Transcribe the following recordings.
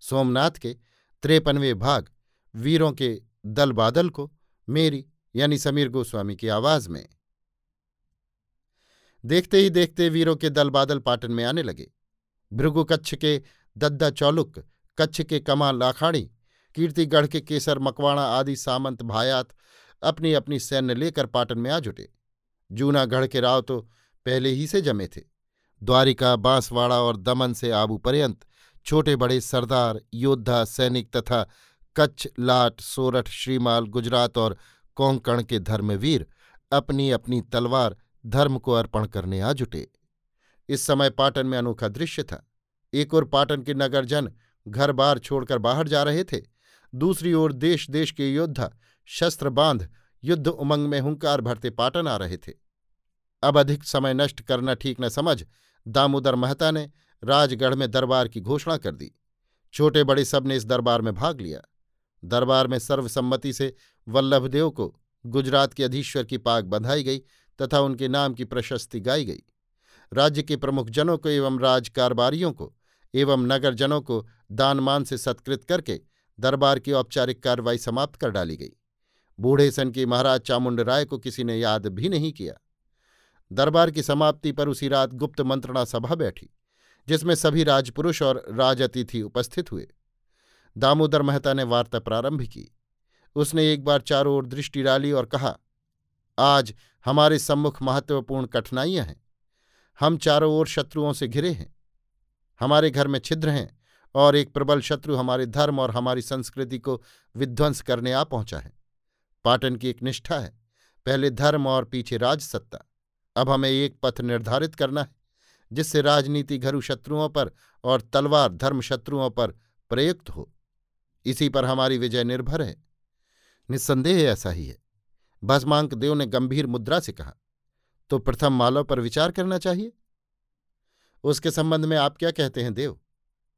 सोमनाथ के त्रेपनवे भाग, वीरों के दल बादल को मेरी यानी समीर गोस्वामी की आवाज़ में। देखते ही देखते वीरों के दल बादल पाटन में आने लगे। भृगु कच्छ के दद्दा चौलुक, कच्छ के कमाल लाखाड़ी कीर्तिगढ़ के केसर मकवाणा आदि सामंत भायात अपनी अपनी सैन्य लेकर पाटन में आ जुटे। जूनागढ़ के राव तो पहले ही से जमे थे। द्वारिका, बांसवाड़ा और दमन से आबू पर्यंत छोटे बड़े सरदार, योद्धा, सैनिक तथा कच्छ लाट, सोरठ, श्रीमाल, गुजरात और कोंकण के धर्मवीर अपनी अपनी तलवार धर्म को अर्पण करने आ जुटे। इस समय पाटन में अनोखा दृश्य था। एक ओर पाटन के नगरजन घर बार छोड़कर बाहर जा रहे थे, दूसरी ओर देश देश के योद्धा शस्त्र बाँध, युद्ध उमंग में हुंकार भरते पाटन आ रहे थे। अब अधिक समय नष्ट करना ठीक न समझ दामोदर महता ने राजगढ़ में दरबार की घोषणा कर दी। छोटे बड़े सबने इस दरबार में भाग लिया। दरबार में सर्वसम्मति से वल्लभदेव को गुजरात के अधीश्वर की पाक बंधाई गई तथा उनके नाम की प्रशस्ति गाई गई। राज्य के प्रमुख जनों को एवं राजकारबारियों को एवं नगरजनों को दानमान से सत्कृत करके दरबार की औपचारिक कार्रवाई समाप्त कर डाली गई। बूढ़े सन की महाराज चामुंड राय को किसी ने याद भी नहीं किया। दरबार की समाप्ति पर उसी रात गुप्त मंत्रणा सभा बैठी। जिसमें सभी राजपुरुष और राजअतिथि उपस्थित हुए। दामोदर मेहता ने वार्ता प्रारंभ की। उसने एक बार चारों ओर दृष्टि डाली और कहा, आज हमारे सम्मुख महत्वपूर्ण कठिनाइयाँ हैं। हम चारों ओर शत्रुओं से घिरे हैं। हमारे घर में छिद्र हैं और एक प्रबल शत्रु हमारे धर्म और हमारी संस्कृति को विध्वंस करने आ पहुँचा है। पाटन की एक निष्ठा है। पहले धर्म और पीछे राजसत्ता। अब हमें एक पथ निर्धारित करना है। जिससे राजनीति घरु शत्रुओं पर और तलवार धर्म शत्रुओं पर प्रयुक्त हो। इसी पर हमारी विजय निर्भर है। निस्संदेह ऐसा ही है। भस्मांक देव ने गंभीर मुद्रा से कहा तो प्रथम मालव पर विचार करना चाहिए? उसके संबंध में आप क्या कहते हैं देव?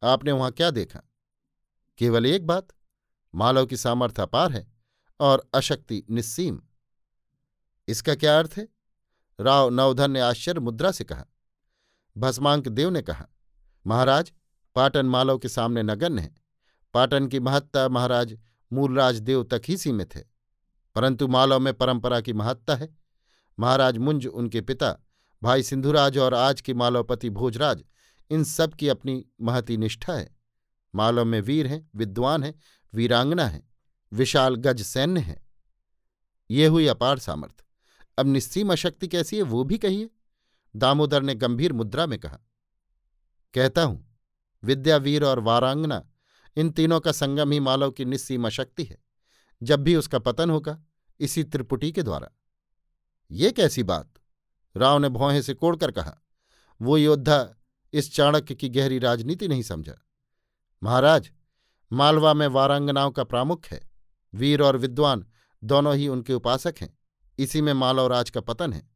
आपने वहाँ क्या देखा? केवल एक बात, मालव की सामर्थ्य अपार है और अशक्ति निस्सीम। इसका क्या अर्थ है? राव नवधन ने आश्चर्य मुद्रा से कहा भस्मांक देव ने कहा, महाराज, पाटन मालव के सामने नगन है। पाटन की महत्ता महाराज मूलराज देव तक ही सीमित है। परंतु मालव में परंपरा की महत्ता है। महाराज मुंज उनके पिता, भाई सिंधुराज और आज के मालवपति भोजराज, इन सब की अपनी महती निष्ठा है। मालव में वीर हैं, विद्वान हैं, वीरांगना है, विशाल गज सैन्य है। ये हुई अपार सामर्थ्य अब निस्सीम अशक्ति कैसी है, वो भी कहिए। दामोदर ने गंभीर मुद्रा में कहा, कहता हूँ, विद्यावीर और वारांगना, इन तीनों का संगम ही मालव की निस्सीमा शक्ति है। जब भी उसका पतन होगा, इसी त्रिपुटी के द्वारा। ये कैसी बात? राव ने भौहें से कोड़कर कहा, वो योद्धा इस चाणक्य की गहरी राजनीति नहीं समझा। महाराज, मालवा में वारांगनाओं का प्रामुख है। वीर और विद्वान दोनों ही उनके उपासक हैं। इसी में मालव राज का पतन है।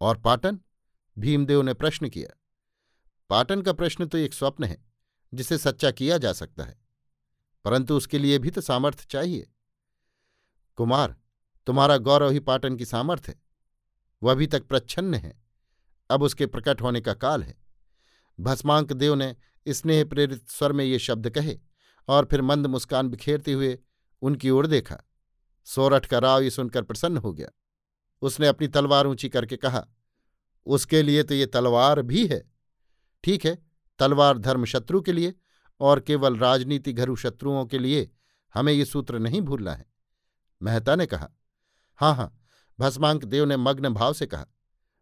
और पाटन? भीमदेव ने प्रश्न किया, पाटन का प्रश्न तो एक स्वप्न है, जिसे सच्चा किया जा सकता है, परंतु उसके लिए भी तो सामर्थ्य चाहिए। कुमार, तुम्हारा गौरव ही पाटन की सामर्थ्य है, वह अभी तक प्रच्छन्न है, अब उसके प्रकट होने का काल है। भस्मांक देव ने स्नेह प्रेरित स्वर में ये शब्द कहे और फिर मंद मुस्कान बिखेरते हुए उनकी ओर देखा। सोरठ का राव ये सुनकर प्रसन्न हो गया। उसने अपनी तलवार ऊँची करके कहा उसके लिए तो ये तलवार भी है। ठीक है, तलवार धर्म शत्रु के लिए और केवल राजनीति घरु शत्रुओं के लिए हमें ये सूत्र नहीं भूलना है। मेहता ने कहा हाँ हाँ भस्मांक देव ने मग्न भाव से कहा,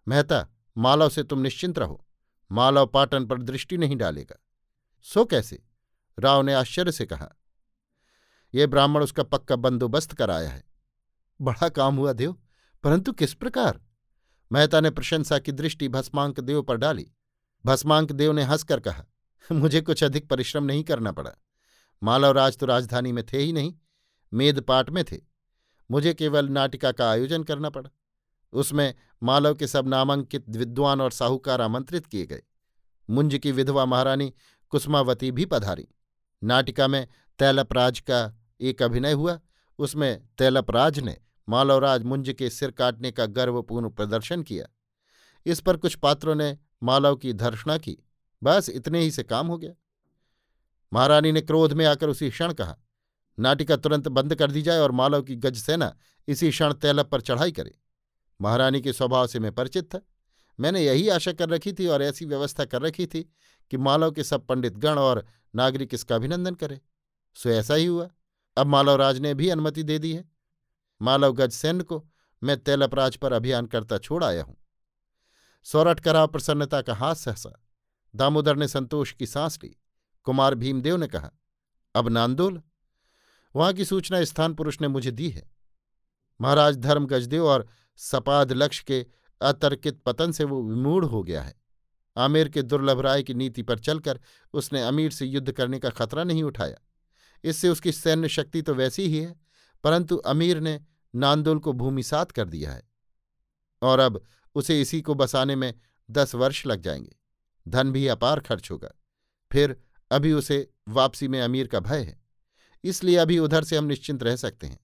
मेहता, मालव से तुम निश्चिंत रहो, मालव पाटन पर दृष्टि नहीं डालेगा। सो कैसे? राव ने आश्चर्य से कहा यह ब्राह्मण उसका पक्का बंदोबस्त कराया है। बड़ा काम हुआ देव, परंतु किस प्रकार? मेहता ने प्रशंसा की दृष्टि भस्मांक देव पर डाली। भस्मांक देव ने हंसकर कहा, मुझे कुछ अधिक परिश्रम नहीं करना पड़ा। मालवराज तो राजधानी में थे ही नहीं मेदपाट में थे। मुझे केवल नाटिका का आयोजन करना पड़ा। उसमें मालव के सब नामांकित विद्वान और साहूकार आमंत्रित किए गए। मुंज की विधवा महारानी कुसुमावती भी पधारी। नाटिका में तैलपराज का एक अभिनय हुआ, उसमें तैलपराज ने मालवराज मुंज के सिर काटने का गर्वपूर्ण प्रदर्शन किया। इस पर कुछ पात्रों ने मालव की धर्षणा की। बस इतने ही से काम हो गया। महारानी ने क्रोध में आकर उसी क्षण कहा, नाटिका तुरंत बंद कर दी जाए और मालव की गज सेना इसी क्षण तैलब पर चढ़ाई करे। महारानी के स्वभाव से मैं परिचित था। मैंने यही आशा कर रखी थी और ऐसी व्यवस्था कर रखी थी कि मालव के सब पंडित गण और नागरिक इसका अभिनंदन करे। सो ऐसा ही हुआ। अब मालवराज ने भी अनुमति दे दी है। मालव सैन्य को मैं तैलपराज पर अभियान करता छोड़ आया हूँ। सौरठ कराव प्रसन्नता का हाथ सहसा। दामोदर ने संतोष की सांस ली। कुमार भीमदेव ने कहा, अब नांदोल? वहाँ की सूचना स्थान पुरुष ने मुझे दी है। महाराज धर्म गजदेव और सपाद लक्ष्य के अतर्कित पतन से वो विमूढ़ हो गया है। आमेर के दुर्लभ राय की नीति पर चलकर उसने अमीर से युद्ध करने का खतरा नहीं उठाया। इससे उसकी सैन्य शक्ति तो वैसी ही है, परंतु अमीर ने नांदोल को भूमिसात कर दिया है और अब उसे इसी को बसाने में दस वर्ष लग जाएँगे। धन भी अपार खर्च होगा। फिर अभी उसे वापसी में अमीर का भय है। इसलिए अभी उधर से हम निश्चिंत रह सकते हैं।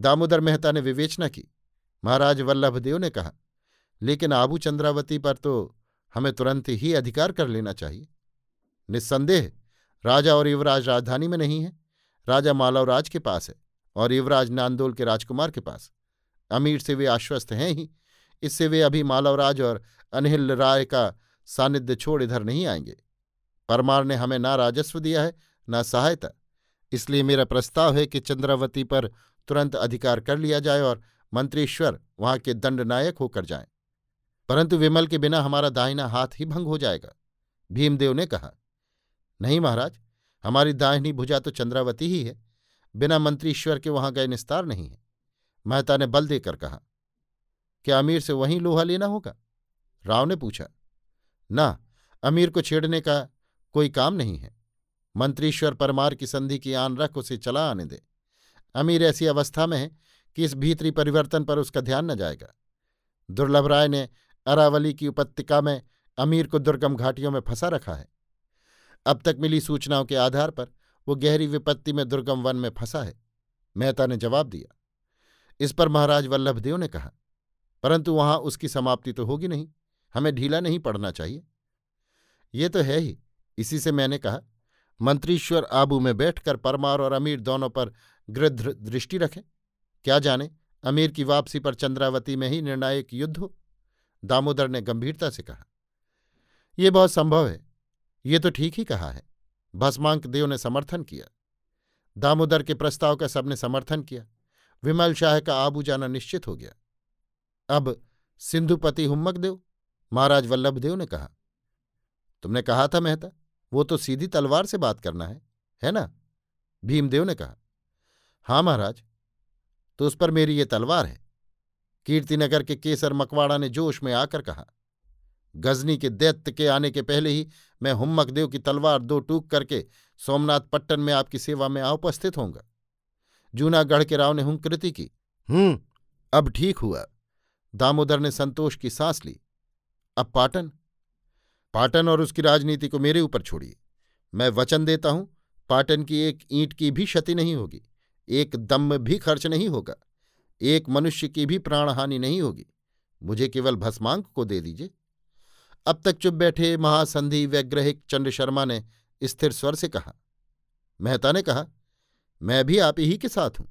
दामोदर मेहता ने विवेचना की। महाराज वल्लभदेव ने कहा, लेकिन आबू चंद्रावती पर तो हमें तुरंत ही अधिकार कर लेना चाहिए। निस्संदेह, राजा और युवराज राजधानी में नहीं है। राजा मालवराज के पास है। और युवराज नांदोल के राजकुमार के पास। अमीर से वे आश्वस्त हैं ही। इससे वे अभी मालवराज और अनहिल राय का सानिध्य छोड़ इधर नहीं आएँगे। परमार ने हमें ना राजस्व दिया है, ना सहायता। इसलिए मेरा प्रस्ताव है कि चंद्रावती पर तुरंत अधिकार कर लिया जाए और मंत्रीश्वर वहाँ के दंडनायक होकर जाएँ। परंतु विमल के बिना हमारा दाहिना हाथ ही भंग हो जाएगा, भीमदेव ने कहा। नहीं महाराज, हमारी दाहिनी भुजा तो चंद्रावती ही है। बिना मंत्रीश्वर के वहाँ गए निस्तार नहीं है। मेहता ने बल देकर कहा, क्या अमीर से वहीं लोहा लेना होगा? राव ने पूछा, ना, अमीर को छेड़ने का कोई काम नहीं है। मंत्रीश्वर परमार की संधि की आन रख उसे चला आने दे। अमीर ऐसी अवस्था में है कि इस भीतरी परिवर्तन पर उसका ध्यान न जाएगा। दुर्लभ राय ने अरावली की उपत्यका में अमीर को दुर्गम घाटियों में फंसा रखा है। अब तक मिली सूचनाओं के आधार पर वो गहरी विपत्ति में दुर्गम वन में फंसा है। मेहता ने जवाब दिया, इस पर महाराज वल्लभदेव ने कहा, परंतु वहाँ उसकी समाप्ति तो होगी नहीं, हमें ढीला नहीं पड़ना चाहिए। ये तो है ही, इसी से मैंने कहा, मंत्रीश्वर आबू में बैठकर परमार और अमीर दोनों पर गृध्र दृष्टि रखें। क्या जाने, अमीर की वापसी पर चंद्रावती में ही निर्णायक युद्ध हो? दामोदर ने गंभीरता से कहा यह बहुत संभव है, ये तो ठीक ही कहा है। भस्मांक देव ने समर्थन किया। दामोदर के प्रस्ताव का सबने समर्थन किया। विमल शाह का आबू जाना निश्चित हो गया। अब सिंधुपति हुम्मक देव, महाराज वल्लभदेव ने कहा, तुमने कहा था मेहता, वो तो सीधी तलवार से बात करना है है ना? भीमदेव ने कहा, हाँ महाराज तो उस पर मेरी ये तलवार है। कीर्तिनगर के केसर मकवाड़ा ने जोश में आकर कहा, गजनी के दैत्य के आने के पहले ही मैं हुम्मक देव की तलवार दो टूक करके सोमनाथ पट्टन में आपकी सेवा में आ उपस्थित होऊँगा। जूनागढ़ के राव ने हुंकृति की। हूँ, अब ठीक हुआ। दामोदर ने संतोष की सांस ली। अब पाटन? पाटन और उसकी राजनीति को मेरे ऊपर छोड़िए। मैं वचन देता हूँ, पाटन की एक ईंट की भी क्षति नहीं होगी। एक दम भी खर्च नहीं होगा। एक मनुष्य की भी प्राणहानि नहीं होगी। मुझे केवल भस्मांक को दे दीजिए। अब तक चुप बैठे महासंधि वैग्रहिक चंद्र शर्मा ने स्थिर स्वर से कहा, मेहता ने कहा, मैं भी आप ही के साथ हूँ।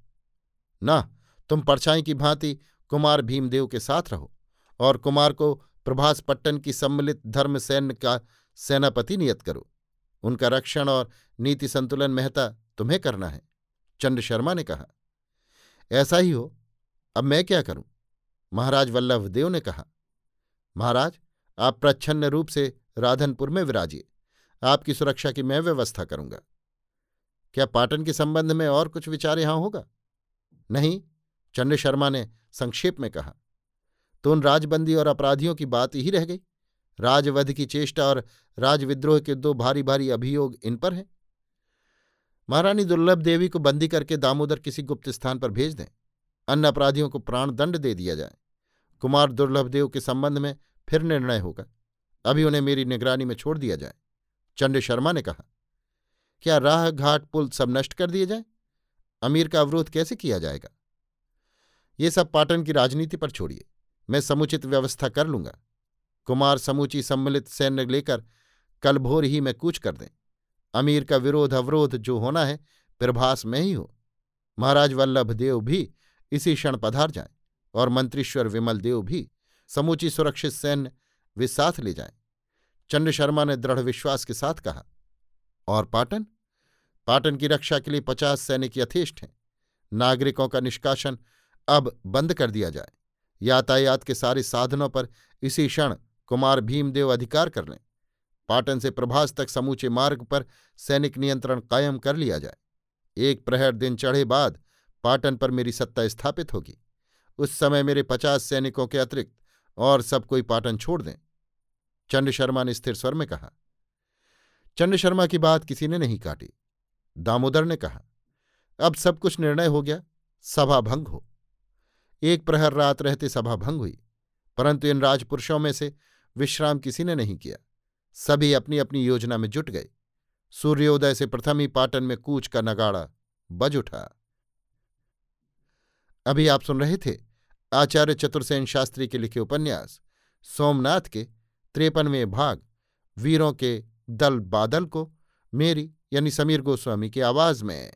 ना, तुम परछाई की भांति कुमार भीमदेव के साथ रहो और कुमार को प्रभास पट्टन की सम्मिलित धर्म सैन्य का सेनापति नियत करो। उनका रक्षण और नीति संतुलन मेहता तुम्हें करना है, चंद्र शर्मा ने कहा। ऐसा ही हो, अब मैं क्या करूँ? महाराज वल्लभदेव ने कहा, महाराज आप प्रच्छन्न रूप से राधनपुर में विराजिए। आपकी सुरक्षा की मैं व्यवस्था करूँगा। क्या पाटन के संबंध में और कुछ विचार यहाँ होगा? नहीं, चंद्र शर्मा ने संक्षेप में कहा। तो उन राजबंदी और अपराधियों की बात ही रह गई। राजवध की चेष्टा और राजविद्रोह के दो भारी भारी अभियोग इन पर हैं। महारानी दुर्लभ देवी को बंदी करके दामोदर किसी गुप्त स्थान पर भेज दें। अन्य अपराधियों को प्राण दंड दे दिया जाए। कुमार दुर्लभदेव के संबंध में फिर निर्णय होगा। अभी उन्हें मेरी निगरानी में छोड़ दिया जाए। चंड शर्मा ने कहा, क्या राह घाट पुल सब नष्ट कर दिए जाए? अमीर का अवरोध कैसे किया जाएगा? ये सब पाटन की राजनीति पर छोड़िए। मैं समुचित व्यवस्था कर लूँगा। कुमार समूची सम्मिलित सैन्य लेकर कल भोर ही में कूच कर दें। अमीर का विरोध अवरोध जो होना है, प्रभास में ही हो। महाराज वल्लभ देव भी इसी क्षण पधार जाए और मंत्रीश्वर विमल देव भी समूची सुरक्षित सैन्य वे साथ ले जाएँ। चंद्र शर्मा ने दृढ़ विश्वास के साथ कहा, और पाटन? पाटन की रक्षा के लिए पचास सैनिक यथेष्ट हैं। नागरिकों का निष्कासन अब बंद कर दिया जाए। यातायात के सारे साधनों पर इसी क्षण कुमार भीमदेव अधिकार कर लें। पाटन से प्रभास तक समूचे मार्ग पर सैनिक नियंत्रण कायम कर लिया जाए। एक प्रहर दिन चढ़े बाद पाटन पर मेरी सत्ता स्थापित होगी। उस समय मेरे पचास सैनिकों के अतिरिक्त और सब कोई पाटन छोड़ दें। चंड शर्मा ने स्थिर स्वर में कहा। चंड शर्मा की बात किसी ने नहीं काटी। दामोदर ने कहा, अब सब कुछ निर्णय हो गया। सभा भंग हो। एक प्रहर रात रहते सभा भंग हुई, परंतु इन राजपुरुषों में से विश्राम किसी ने नहीं किया। सभी अपनी अपनी योजना में जुट गए। सूर्योदय से प्रथम ही पाटन में कूच का नगाड़ा बज उठा। अभी आप सुन रहे थे आचार्य चतुर्सेन शास्त्री के लिखे उपन्यास, सोमनाथ के त्रेपनवें भाग, वीरों के दल बादल को, मेरी यानी समीर गोस्वामी की आवाज़ में।